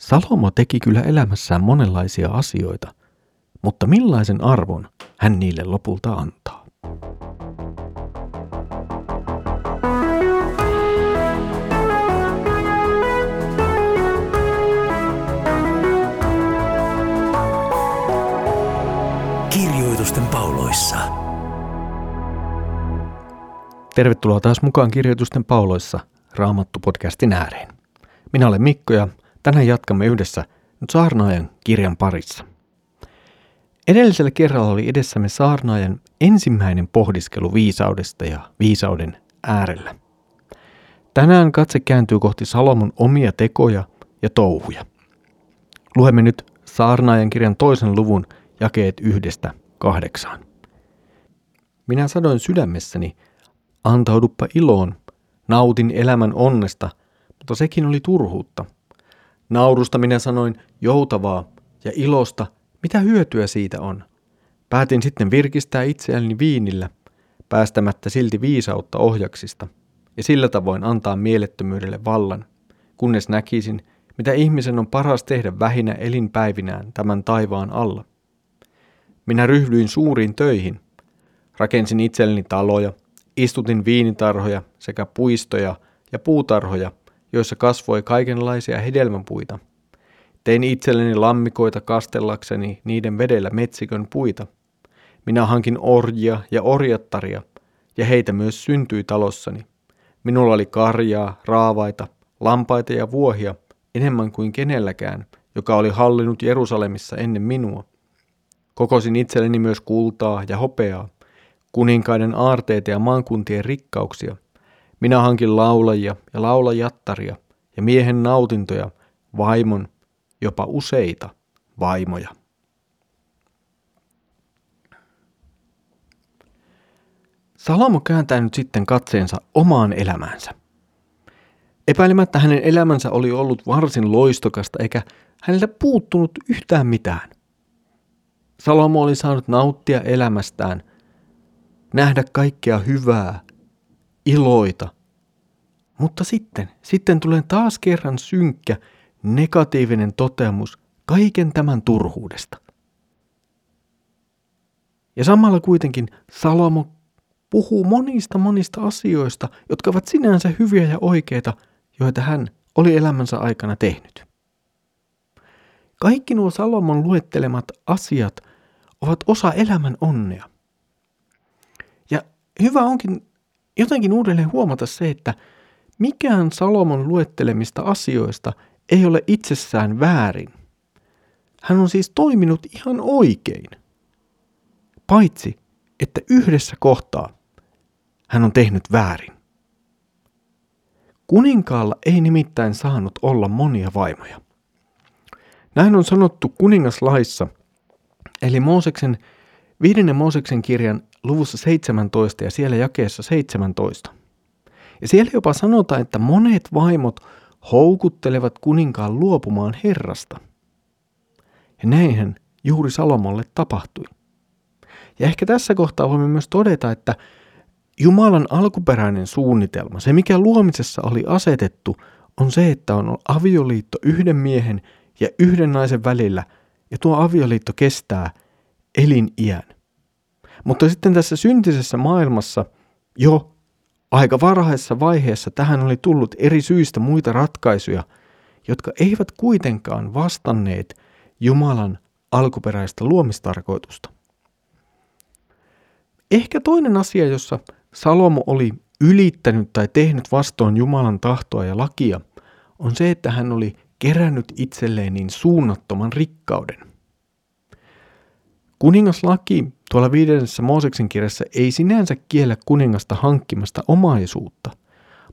Salomo teki kyllä elämässään monenlaisia asioita, mutta millaisen arvon hän niille lopulta antaa? Kirjoitusten pauloissa. Tervetuloa taas mukaan Kirjoitusten pauloissa Raamattu-podcastin ääreen. Minä olen Mikko ja tänään jatkamme yhdessä saarnaajan kirjan parissa. Edellisellä kerralla oli edessämme saarnaajan ensimmäinen pohdiskelu viisaudesta ja viisauden äärellä. Tänään katse kääntyy kohti Salomon omia tekoja ja touhuja. Luemme nyt saarnaajan kirjan toisen luvun jakeet yhdestä kahdeksaan. Minä sanoin sydämessäni, antauduppa iloon, nautin elämän onnesta, mutta sekin oli turhuutta. Naurusta minä sanoin joutavaa ja ilosta, mitä hyötyä siitä on. Päätin sitten virkistää itseäni viinillä, päästämättä silti viisautta ohjaksista, ja sillä tavoin antaa mielettömyydelle vallan, kunnes näkisin, mitä ihmisen on paras tehdä vähinä elinpäivinään tämän taivaan alla. Minä ryhdyin suuriin töihin. Rakensin itselleni taloja, istutin viinitarhoja sekä puistoja ja puutarhoja, joissa kasvoi kaikenlaisia hedelmäpuita. Tein itselleni lammikoita kastellakseni niiden vedellä metsikön puita. Minä hankin orjia ja orjattaria, ja heitä myös syntyi talossani. Minulla oli karjaa, raavaita, lampaita ja vuohia enemmän kuin kenelläkään, joka oli hallinnut Jerusalemissa ennen minua. Kokosin itselleni myös kultaa ja hopeaa, kuninkaiden aarteita ja maankuntien rikkauksia. Minä hankin laulajia ja laulajattaria ja miehen nautintoja, vaimon, jopa useita vaimoja. Salomo kääntää nyt sitten katseensa omaan elämäänsä. Epäilemättä hänen elämänsä oli ollut varsin loistokasta eikä häneltä puuttunut yhtään mitään. Salomo oli saanut nauttia elämästään, nähdä kaikkea hyvää, iloita. Mutta sitten, sitten tulee taas kerran synkkä, negatiivinen toteamus kaiken tämän turhuudesta. Ja samalla kuitenkin Salomo puhuu monista monista asioista, jotka ovat sinänsä hyviä ja oikeita, joita hän oli elämänsä aikana tehnyt. Kaikki nuo Salomon luettelemat asiat ovat osa elämän onnea. Ja hyvä onkin jotenkin uudelleen huomata se, että mikään Salomon luettelemista asioista ei ole itsessään väärin. Hän on siis toiminut ihan oikein. Paitsi, että yhdessä kohtaa hän on tehnyt väärin. Kuninkaalla ei nimittäin saanut olla monia vaimoja. Näin on sanottu kuningaslaissa – Eli Mooseksen, viidennen Mooseksen kirjan luvussa 17 ja siellä jakeessa 17. Ja siellä jopa sanotaan, että monet vaimot houkuttelevat kuninkaan luopumaan Herrasta. Ja näinhän juuri Salomolle tapahtui. Ja ehkä tässä kohtaa voimme myös todeta, että Jumalan alkuperäinen suunnitelma, se mikä luomisessa oli asetettu, on se, että on avioliitto yhden miehen ja yhden naisen välillä – ja tuo avioliitto kestää eliniän. Mutta sitten tässä syntisessä maailmassa jo aika varhaisessa vaiheessa tähän oli tullut eri syistä muita ratkaisuja, jotka eivät kuitenkaan vastanneet Jumalan alkuperäistä luomistarkoitusta. Ehkä toinen asia, jossa Salomo oli ylittänyt tai tehnyt vastoin Jumalan tahtoa ja lakia, on se, että hän oli kerännyt itselleen niin suunnattoman rikkauden. Kuningaslaki tuolla viidennessä Mooseksen kirjassa ei sinänsä kiellä kuningasta hankkimasta omaisuutta,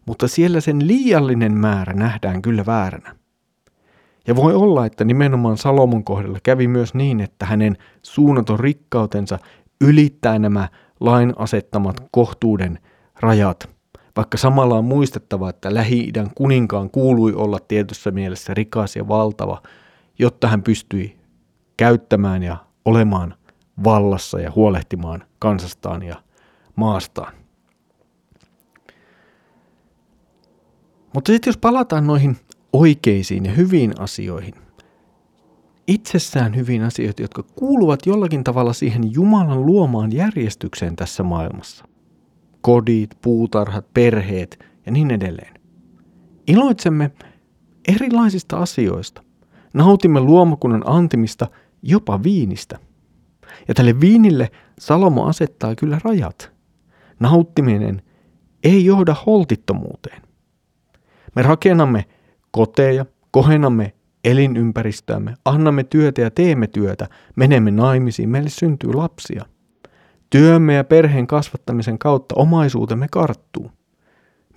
mutta siellä sen liiallinen määrä nähdään kyllä vääränä. Ja voi olla, että nimenomaan Salomon kohdalla kävi myös niin, että hänen suunnaton rikkautensa ylittää nämä lain asettamat kohtuuden rajat – vaikka samalla on muistettava, että Lähi-idän kuninkaan kuului olla tietyssä mielessä rikas ja valtava, jotta hän pystyi käyttämään ja olemaan vallassa ja huolehtimaan kansastaan ja maastaan. Mutta sitten jos palataan noihin oikeisiin ja hyviin asioihin. Itsessään hyviin asioihin, jotka kuuluvat jollakin tavalla siihen Jumalan luomaan järjestykseen tässä maailmassa. Kodit, puutarhat, perheet ja niin edelleen. Iloitsemme erilaisista asioista. Nautimme luomakunnan antimista, jopa viinistä. Ja tälle viinille Salomo asettaa kyllä rajat. Nauttiminen ei johda holtittomuuteen. Me rakennamme koteja, kohennamme elinympäristöämme, annamme työtä ja teemme työtä, menemme naimisiin, meille syntyy lapsia. Työmme ja perheen kasvattamisen kautta omaisuutemme karttuu.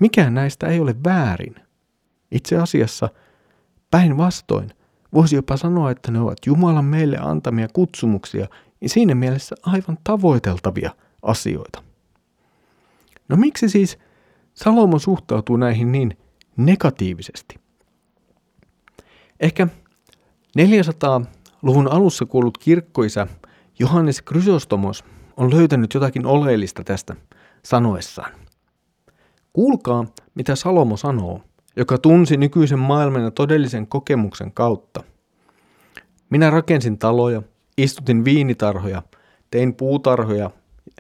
Mikään näistä ei ole väärin. Itse asiassa päinvastoin voisi jopa sanoa, että ne ovat Jumalan meille antamia kutsumuksia ja siinä mielessä aivan tavoiteltavia asioita. No miksi siis Salomo suhtautuu näihin niin negatiivisesti? Ehkä 400-luvun alussa kuollut kirkkoisä Johannes Chrysostomos on löytänyt jotakin oleellista tästä sanoessaan. Kuulkaa, mitä Salomo sanoo, joka tunsi nykyisen maailman ja todellisen kokemuksen kautta. Minä rakensin taloja, istutin viinitarhoja, tein puutarhoja,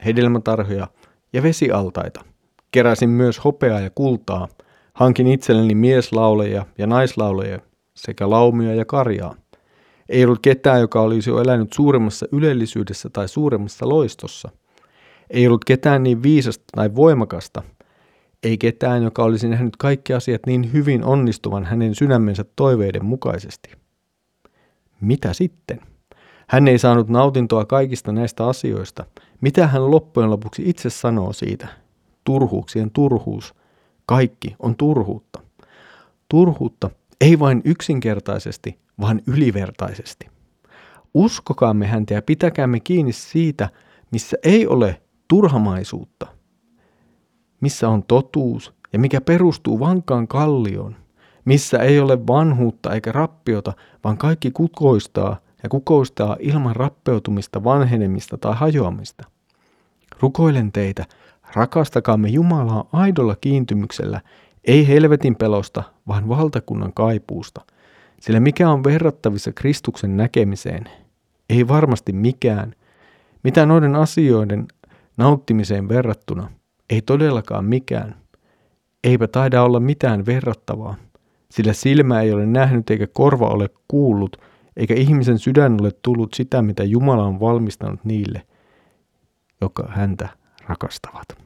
hedelmätarhoja ja vesialtaita. Keräsin myös hopeaa ja kultaa, hankin itselleni mieslauleja ja naislauleja sekä laumia ja karjaa. Ei ollut ketään, joka olisi jo elänyt suuremmassa ylellisyydessä tai suuremmassa loistossa. Ei ollut ketään niin viisasta tai voimakasta. Ei ketään, joka olisi nähnyt kaikki asiat niin hyvin onnistuvan hänen sydämensä toiveiden mukaisesti. Mitä sitten? Hän ei saanut nautintoa kaikista näistä asioista. Mitä hän loppujen lopuksi itse sanoo siitä? Turhuuksien turhuus. Kaikki on turhuutta. Turhuutta ei vain yksinkertaisesti, vaan ylivertaisesti. Uskokaamme häntä ja pitäkäämme kiinni siitä, missä ei ole turhamaisuutta, missä on totuus ja mikä perustuu vankaan kallioon, missä ei ole vanhuutta eikä rappiota, vaan kaikki kukoistaa ja kukoistaa ilman rappeutumista, vanhenemista tai hajoamista. Rukoilen teitä, rakastakaamme Jumalaa aidolla kiintymyksellä, ei helvetin pelosta, vaan valtakunnan kaipuusta. Sillä mikä on verrattavissa Kristuksen näkemiseen? Ei varmasti mikään. Mitä noiden asioiden nauttimiseen verrattuna? Ei todellakaan mikään. Eipä taida olla mitään verrattavaa, sillä silmä ei ole nähnyt eikä korva ole kuullut, eikä ihmisen sydän ole tullut sitä, mitä Jumala on valmistanut niille, joka häntä rakastavat.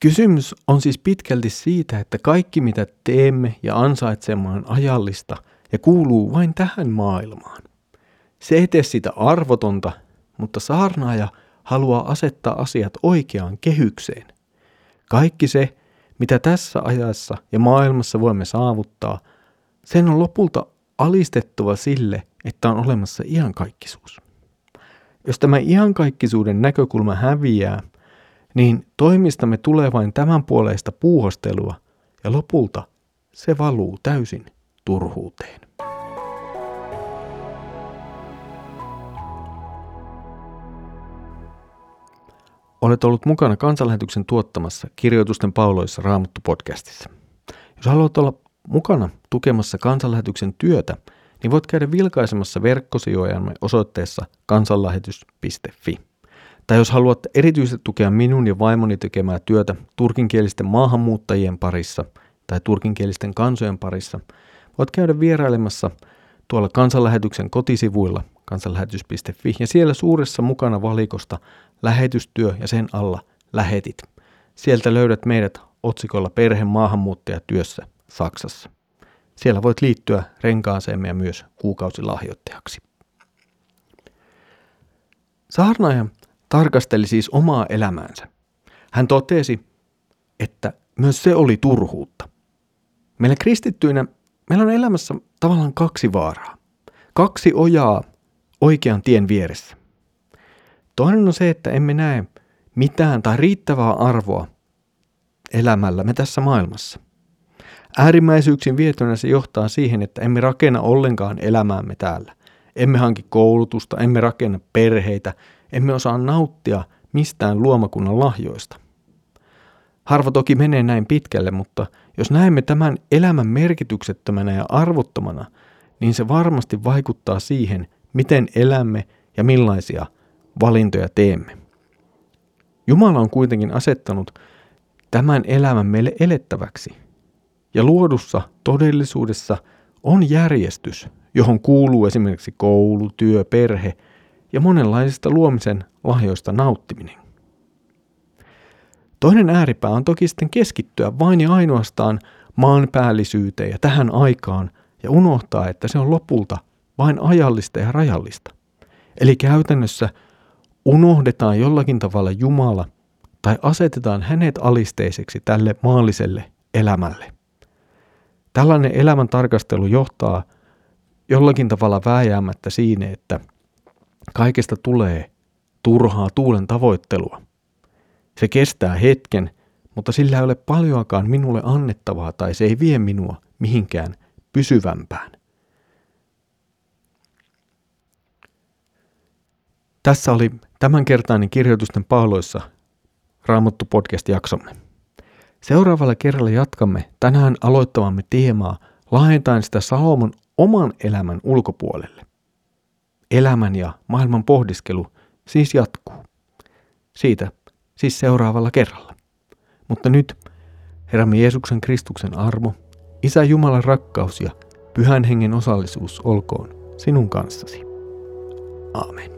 Kysymys on siis pitkälti siitä, että kaikki mitä teemme ja ansaitsemme on ajallista ja kuuluu vain tähän maailmaan. Se ei tee sitä arvotonta, mutta saarnaaja haluaa asettaa asiat oikeaan kehykseen. Kaikki se, mitä tässä ajassa ja maailmassa voimme saavuttaa, sen on lopulta alistettava sille, että on olemassa iankaikkisuus. Jos tämä iankaikkisuuden näkökulma häviää, niin toimistamme tulee vain tämän puoleista puuhostelua ja lopulta se valuu täysin turhuuteen. Olet ollut mukana kansanlähetyksen tuottamassa kirjoitusten pauloissa Raamattu podcastissa. Jos haluat olla mukana tukemassa kansanlähetyksen työtä, niin voit käydä vilkaisemassa verkkosijojamme osoitteessa kansanlähetys.fi. Tai jos haluat erityisesti tukea minun ja vaimoni tekemää työtä turkinkielisten maahanmuuttajien parissa tai turkinkielisten kansojen parissa, voit käydä vierailemassa tuolla kansanlähetyksen kotisivuilla kansanlähetys.fi ja siellä suuressa mukana valikosta lähetystyö ja sen alla lähetit. Sieltä löydät meidät otsikolla perhe maahanmuuttaja työssä Saksassa. Siellä voit liittyä renkaaseemme ja myös kuukausilahjoittajaksi. Saarnaaja tarkasteli siis omaa elämäänsä. Hän totesi, että myös se oli turhuutta. Meillä kristittyinä meillä on elämässä tavallaan kaksi vaaraa. Kaksi ojaa oikean tien vieressä. Toinen on se, että emme näe mitään tai riittävää arvoa elämällämme tässä maailmassa. Äärimmäisyyksiin vietynä se johtaa siihen, että emme rakenna ollenkaan elämäämme täällä. Emme hanki koulutusta, emme rakenna perheitä, emme osaa nauttia mistään luomakunnan lahjoista. Harva toki menee näin pitkälle, mutta jos näemme tämän elämän merkityksettömänä ja arvottomana, niin se varmasti vaikuttaa siihen, miten elämme ja millaisia valintoja teemme. Jumala on kuitenkin asettanut tämän elämän meille elettäväksi. Ja luodussa todellisuudessa on järjestys, johon kuuluu esimerkiksi koulu, työ, perhe ja monenlaisista luomisen lahjoista nauttiminen. Toinen ääripää on toki sitten keskittyä vain ja ainoastaan maanpäällisyyteen ja tähän aikaan ja unohtaa, että se on lopulta vain ajallista ja rajallista. Eli käytännössä unohdetaan jollakin tavalla Jumala tai asetetaan hänet alisteiseksi tälle maalliselle elämälle. Tällainen elämän tarkastelu johtaa jollakin tavalla vääjäämättä siinä, että kaikesta tulee turhaa tuulen tavoittelua. Se kestää hetken, mutta sillä ei ole paljoakaan minulle annettavaa tai se ei vie minua mihinkään pysyvämpään. Tässä oli tämänkertainen kirjoitusten pauloissa Raamattu podcast-jaksomme. Seuraavalla kerralla jatkamme tänään aloittamamme teemaa laajentaen sitä Salomon oman elämän ulkopuolelle. Elämän ja maailman pohdiskelu siis jatkuu. Siitä siis seuraavalla kerralla. Mutta nyt Herramme Jeesuksen Kristuksen armo, Isä Jumalan rakkaus ja Pyhän Hengen osallisuus olkoon sinun kanssasi. Aamen.